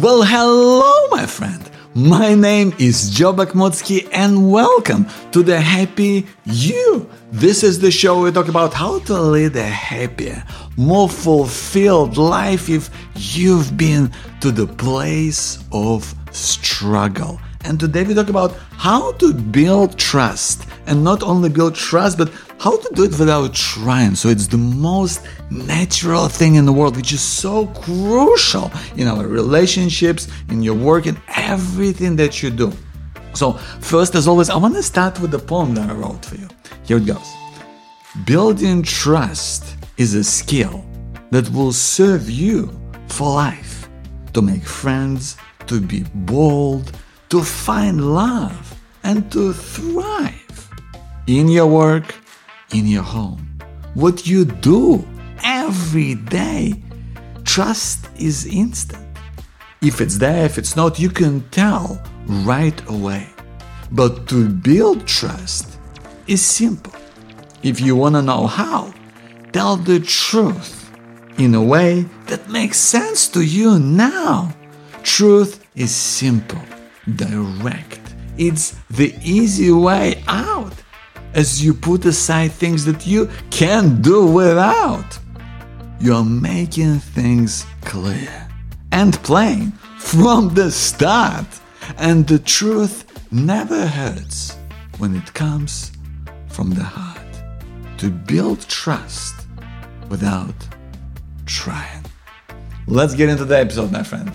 Well, hello, my friend. My name is Joe Bakhmutsky, and welcome to the Happy You. This is the show we talk about how to lead a happier, more fulfilled life if you've been to the place of struggle. And today we talk about how to build trust. And not only build trust, but how to do it without trying. So it's the most natural thing in the world, which is so crucial in our relationships, in your work, in everything that you do. So, first, as always, I want to start with the poem that I wrote for you. Here it goes Building trust is a skill that will serve you for life to make friends, to be bold, to find love, and to thrive in your work, in your home. What you do every day, trust is instant. If it's there, if it's not, you can tell right away. But to build trust is simple. If you want to know how, tell the truth in a way that makes sense to you now. Truth is simple, direct. It's the easy way out as you put aside things that you can't do without. You're making things clear and plain from the start. And the truth never hurts when it comes from the heart. To build trust without trying. Let's get into the episode, my friend.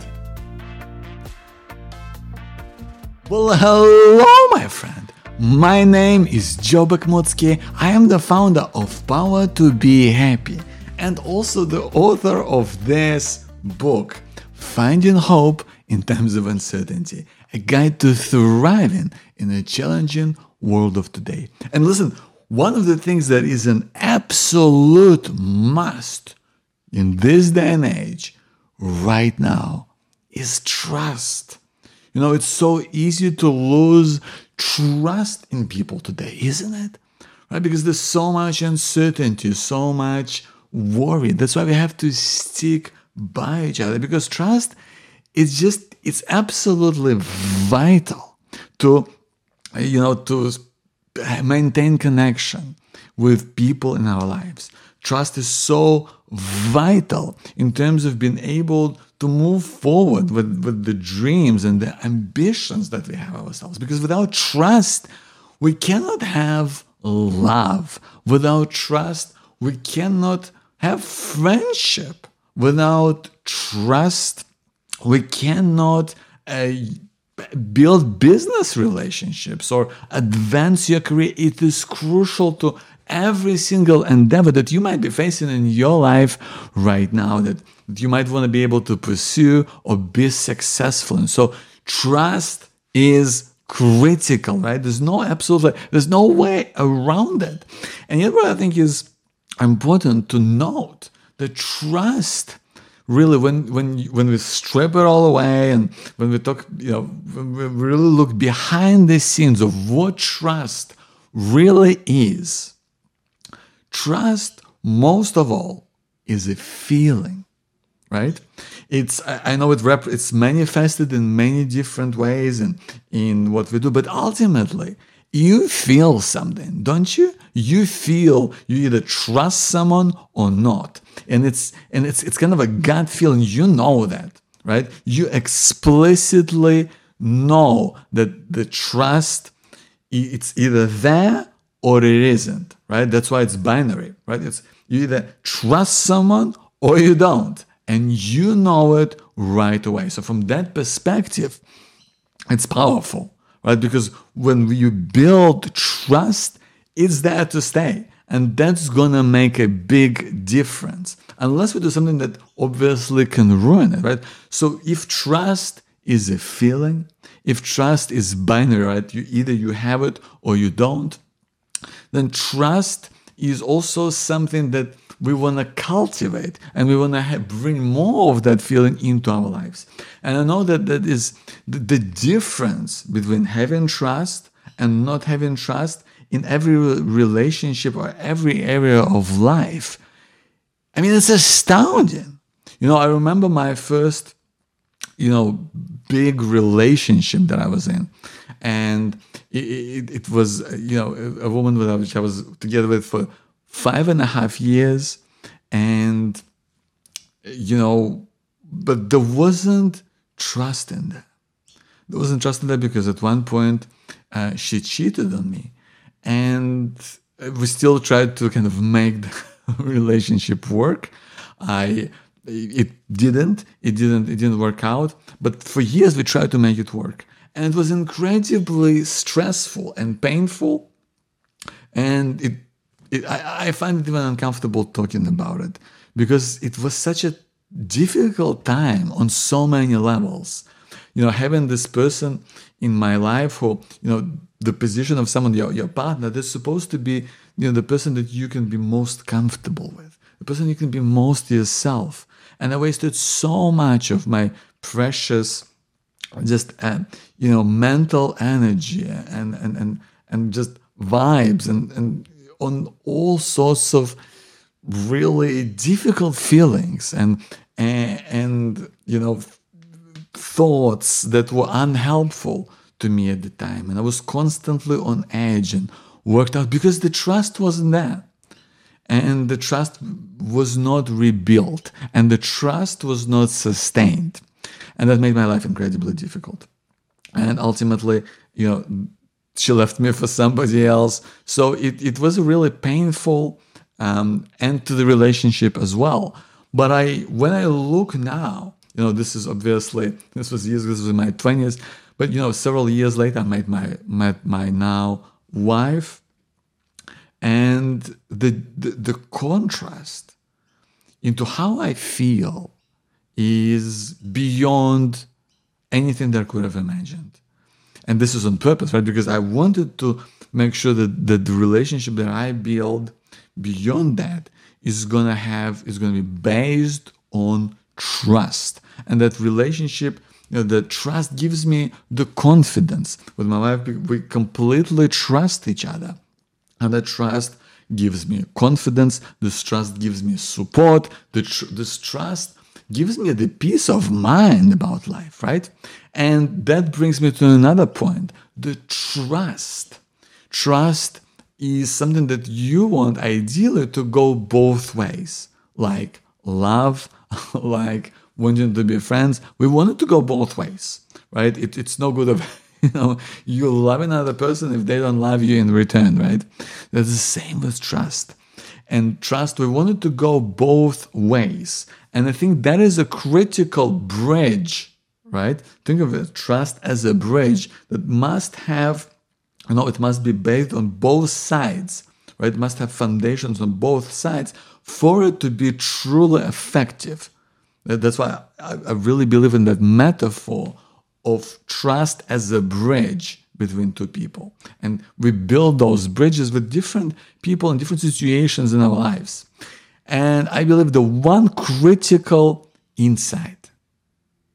Well, hello, my friend. My name is Joe Bakhmutsky. I am the founder of Power to Be Happy and also the author of this book, Finding Hope in Times of Uncertainty, a guide to thriving in a challenging world of today. And listen, one of the things that is an absolute must in this day and age right now is trust. You know, it's so easy to lose trust in people today, isn't it? Right? Because there's so much uncertainty, so much worry. That's why we have to stick by each other because trust is just it's absolutely vital to you know to maintain connection with people in our lives. Trust is so vital in terms of being able to move forward with, with the dreams and the ambitions that we have ourselves. Because without trust, we cannot have love. Without trust, we cannot have friendship. Without trust, we cannot uh, build business relationships or advance your career. It is crucial to every single endeavor that you might be facing in your life right now that you might want to be able to pursue or be successful. And so trust is critical, right? There's no absolutely, there's no way around it. And yet what I think is important to note the trust really when when when we strip it all away and when we talk you know we really look behind the scenes of what trust really is trust most of all is a feeling right it's i know it rep, it's manifested in many different ways and in what we do but ultimately you feel something, don't you? You feel you either trust someone or not. And it's and it's it's kind of a gut feeling. You know that, right? You explicitly know that the trust it's either there or it isn't, right? That's why it's binary, right? It's you either trust someone or you don't. And you know it right away. So from that perspective, it's powerful right? Because when you build trust, it's there to stay. And that's gonna make a big difference. Unless we do something that obviously can ruin it, right? So if trust is a feeling, if trust is binary, right? You either you have it or you don't, then trust is also something that we want to cultivate and we want to bring more of that feeling into our lives. And I know that that is the, the difference between having trust and not having trust in every relationship or every area of life. I mean, it's astounding. You know, I remember my first you know, big relationship that I was in. And it, it, was, you know, a woman with which I was together with for five and a half years. And, you know, but there wasn't trust in that. There wasn't trust in that because at one point uh, she cheated on me. And we still tried to kind of make the relationship work. I it didn't it didn't it didn't work out but for years we tried to make it work and it was incredibly stressful and painful and it, it I, I find it even uncomfortable talking about it because it was such a difficult time on so many levels. You know having this person in my life who you know the position of someone your, your partner that's supposed to be you know the person that you can be most comfortable with the person you can be most yourself. And I wasted so much of my precious, just uh, you know, mental energy and and and and just vibes and and on all sorts of really difficult feelings and and, and you know thoughts that were unhelpful to me at the time. And i was constantly on edge and worked out because the trust wasn't there. And the trust was not rebuilt and the trust was not sustained and that made my life incredibly difficult. And ultimately you know she left me for somebody else. So it, it was a really painful um, end to the relationship as well. But i when i look now you know this is obviously this was years this was in my 20s but you know several years later i met my met my now wife. And the, the, the contrast into how I feel is beyond anything that I could have imagined. And this is on purpose, right? Because I wanted to make sure that, that the relationship that I build beyond that is gonna have is gonna be based on trust. And that relationship, you know, the trust gives me the confidence. With my wife, we completely trust each other. And that trust gives me confidence. This trust gives me support. This trust gives me the peace of mind about life, right? And that brings me to another point the trust. Trust is something that you want ideally to go both ways, like love, like wanting to be friends. We want it to go both ways, right? It, it's no good of you know, you love another person if they don't love you in return, right? That's the same with trust. And trust, we want it to go both ways. And I think that is a critical bridge, right? Think of it, trust as a bridge that must have, you know, it must be based on both sides, right? It must have foundations on both sides for it to be truly effective. That's why I, really believe in that metaphor of trust as a bridge between two people. And we build those bridges with different people in different situations in our lives. And I believe the one critical insight,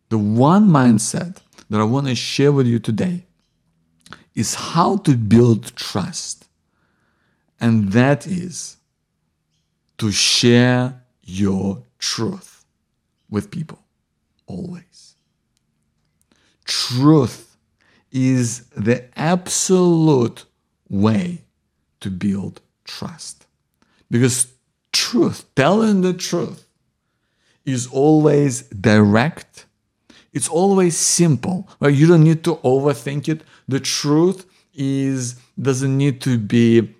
the one mindset that I want to share with you today is how to build trust. And that is to share your truth with people always truth is the absolute way to build trust. Because truth, telling the truth, is always direct. It's always simple. Right? You don't need to overthink it. The truth is doesn't need to be,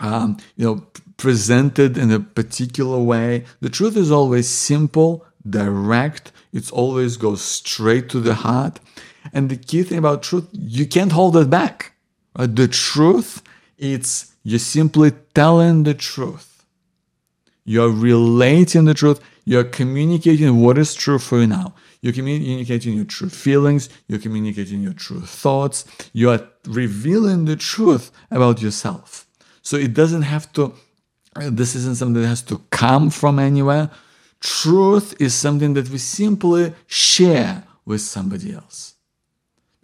um, you know, presented in a particular way. The truth is always simple, direct. It always goes straight to the heart. And the key thing about truth, you can't hold it back. Right? The truth, it's you're simply telling the truth. You're relating the truth. You're communicating what is true for you now. You're communicating your true feelings. You're communicating your true thoughts. You are revealing the truth about yourself. So it doesn't have to, uh, this isn't something that has to come from anywhere. Truth is something that we simply share with somebody else.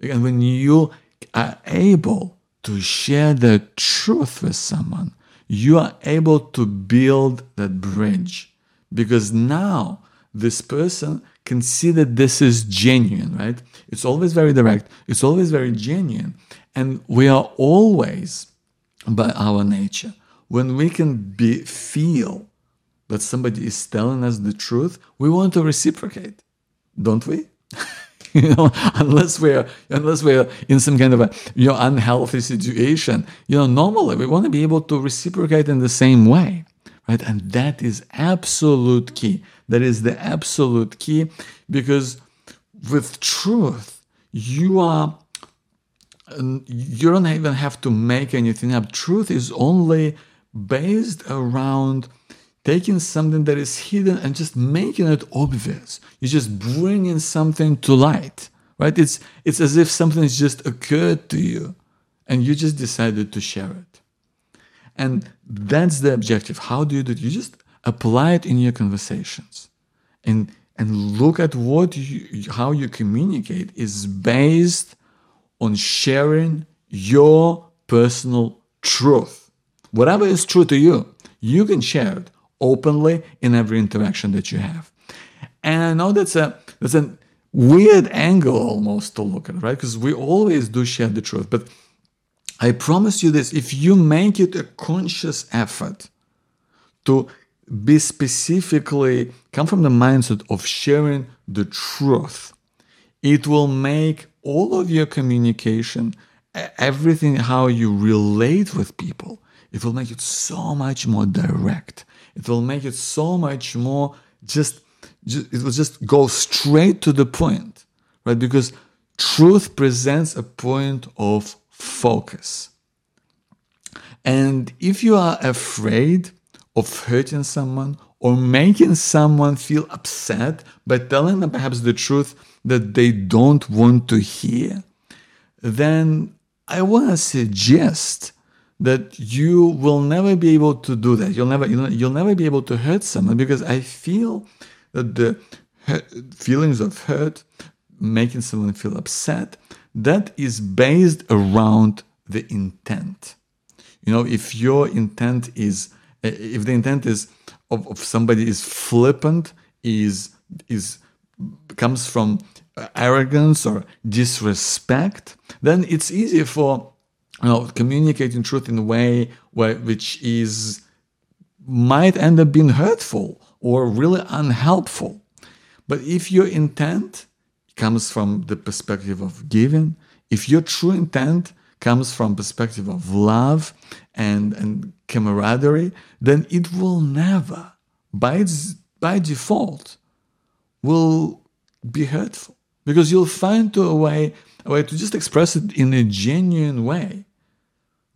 And when you are able to share the truth with someone, you are able to build that bridge. Because now this person can see that this is genuine, right? It's always very direct, it's always very genuine. And we are always, by our nature, when we can be feel that somebody is telling us the truth, we want to reciprocate, don't we? you know, unless we're unless we're in some kind of a you know unhealthy situation, you know, normally we want to be able to reciprocate in the same way, right? And that is absolute key. That is the absolute key because with truth, you are you don't even have to make anything up. Truth is only based around taking something that is hidden and just making it obvious. You're just bringing something to light, right? It's it's as if something has just occurred to you, and you just decided to share it. And that's the objective. How do you do it? You just apply it in your conversations, and and look at what you, how you communicate is based on sharing your personal truth. Whatever is true to you, you can share it openly in every interaction that you have. And I know that's a that's a weird angle almost to look at, right? Because we always do share the truth. But I promise you this if you make it a conscious effort to be specifically come from the mindset of sharing the truth, it will make all of your communication, everything how you relate with people, it will make it so much more direct. It will make it so much more just, just it will just go straight to the point, right? Because truth presents a point of focus. And if you are afraid of hurting someone or making someone feel upset by telling them perhaps the truth that they don't want to hear, then I want to suggest that you will never be able to do that. You'll never, you'll, you'll never be able to hurt someone because I feel that the feelings of hurt, making someone feel upset, that is based around the intent. You know, if your intent is, if the intent is of, of somebody is flippant, is is comes from arrogance or disrespect, then it's easier for you know, communicating truth in a way where, which is might end up being hurtful or really unhelpful. But if your intent comes from the perspective of giving, if your true intent comes from perspective of love and, and camaraderie, then it will never, by its by default, will be hurtful. Because you'll find a way, a way to just express it in a genuine way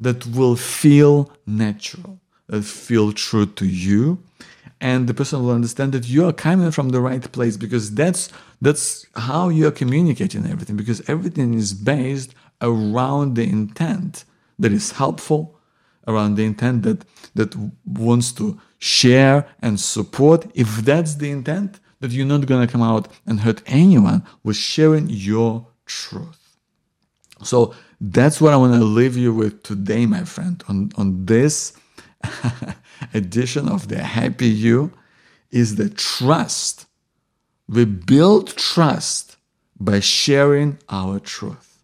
that will feel natural, that feel true to you. And the person will understand that you are coming from the right place because that's that's how you are communicating everything, because everything is based around the intent that is helpful, around the intent that that wants to share and support. If that's the intent, that you're not gonna come out and hurt anyone with sharing your truth. So that's what I want to leave you with today, my friend, on, on this edition of the Happy You is the trust. We build trust by sharing our truth.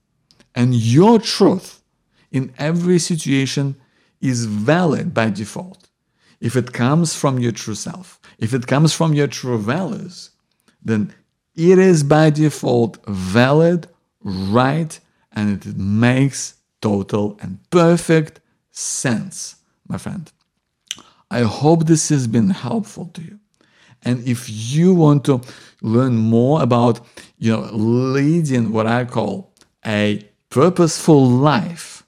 And your truth in every situation is valid by default. If it comes from your true self, if it comes from your true values, then it is by default valid, right, and it makes total and perfect sense, my friend. I hope this has been helpful to you. And if you want to learn more about, you know, leading what I call a purposeful life,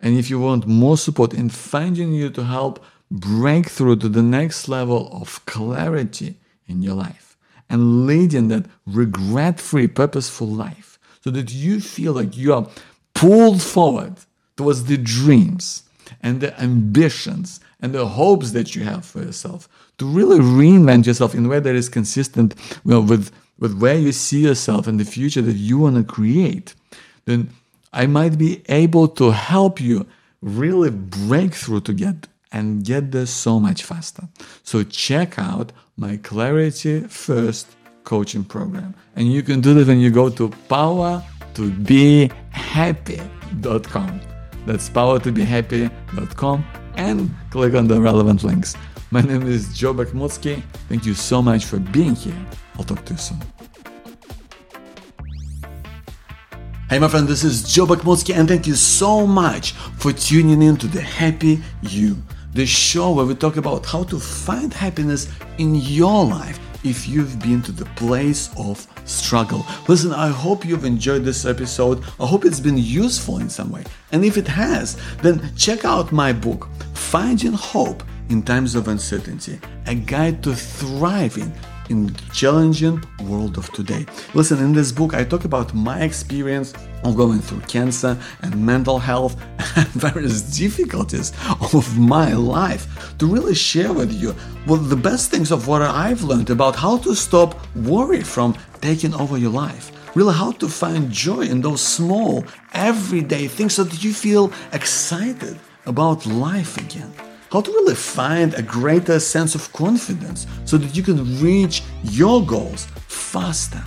and if you want more support in finding you to help break through to the next level of clarity in your life and leading that regret-free, purposeful life, so that you feel like you are pulled forward towards the dreams and the ambitions and the hopes that you have for yourself to really reinvent yourself in a way that is consistent you know, with, with where you see yourself and the future that you want to create, then I might be able to help you really break through to get and get there so much faster. So check out my Clarity First coaching program. And you can do that when you go to powertobehappy.com. That's powertobehappy.com and click on the relevant links. My name is Joe Bakhmutsky. Thank you so much for being here. I'll talk to you soon. Hey, my friend, this is Joe Bakhmutsky, and thank you so much for tuning in to the Happy You, the show where we talk about how to find happiness in your life if you've been to the place of struggle. Listen, I hope you've enjoyed this episode. I hope it's been useful in some way. And if it has, then check out my book, Finding Hope in Times of Uncertainty, a guide to thriving in the challenging world of today. Listen, in this book, I talk about my experience of going through cancer and mental health and various difficulties of my life to really share with you what the best things of what I've learned about how to stop worry from taking over your life. Really, how to find joy in those small, everyday things so that you feel excited about life again how to really find a greater sense of confidence so that you can reach your goals faster,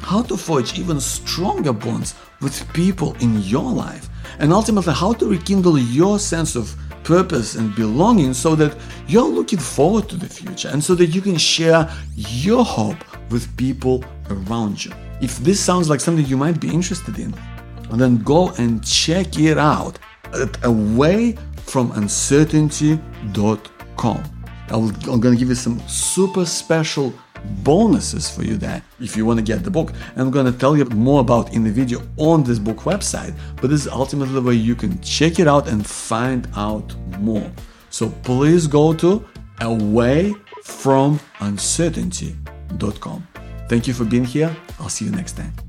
how to forge even stronger bonds with people in your life, and ultimately how to rekindle your sense of purpose and belonging so that you're looking forward to the future and so that you can share your hope with people around you. If this sounds like something you might be interested in, then go and check it out at Away from uncertainty.com. I'm going to give you some super special bonuses for you there if you want to get the book. I'm going to tell you more about in the video on this book website, but this is ultimately the way you can check it out and find out more. So please go to awayfromuncertainty.com. Thank you for being here. I'll see you next time.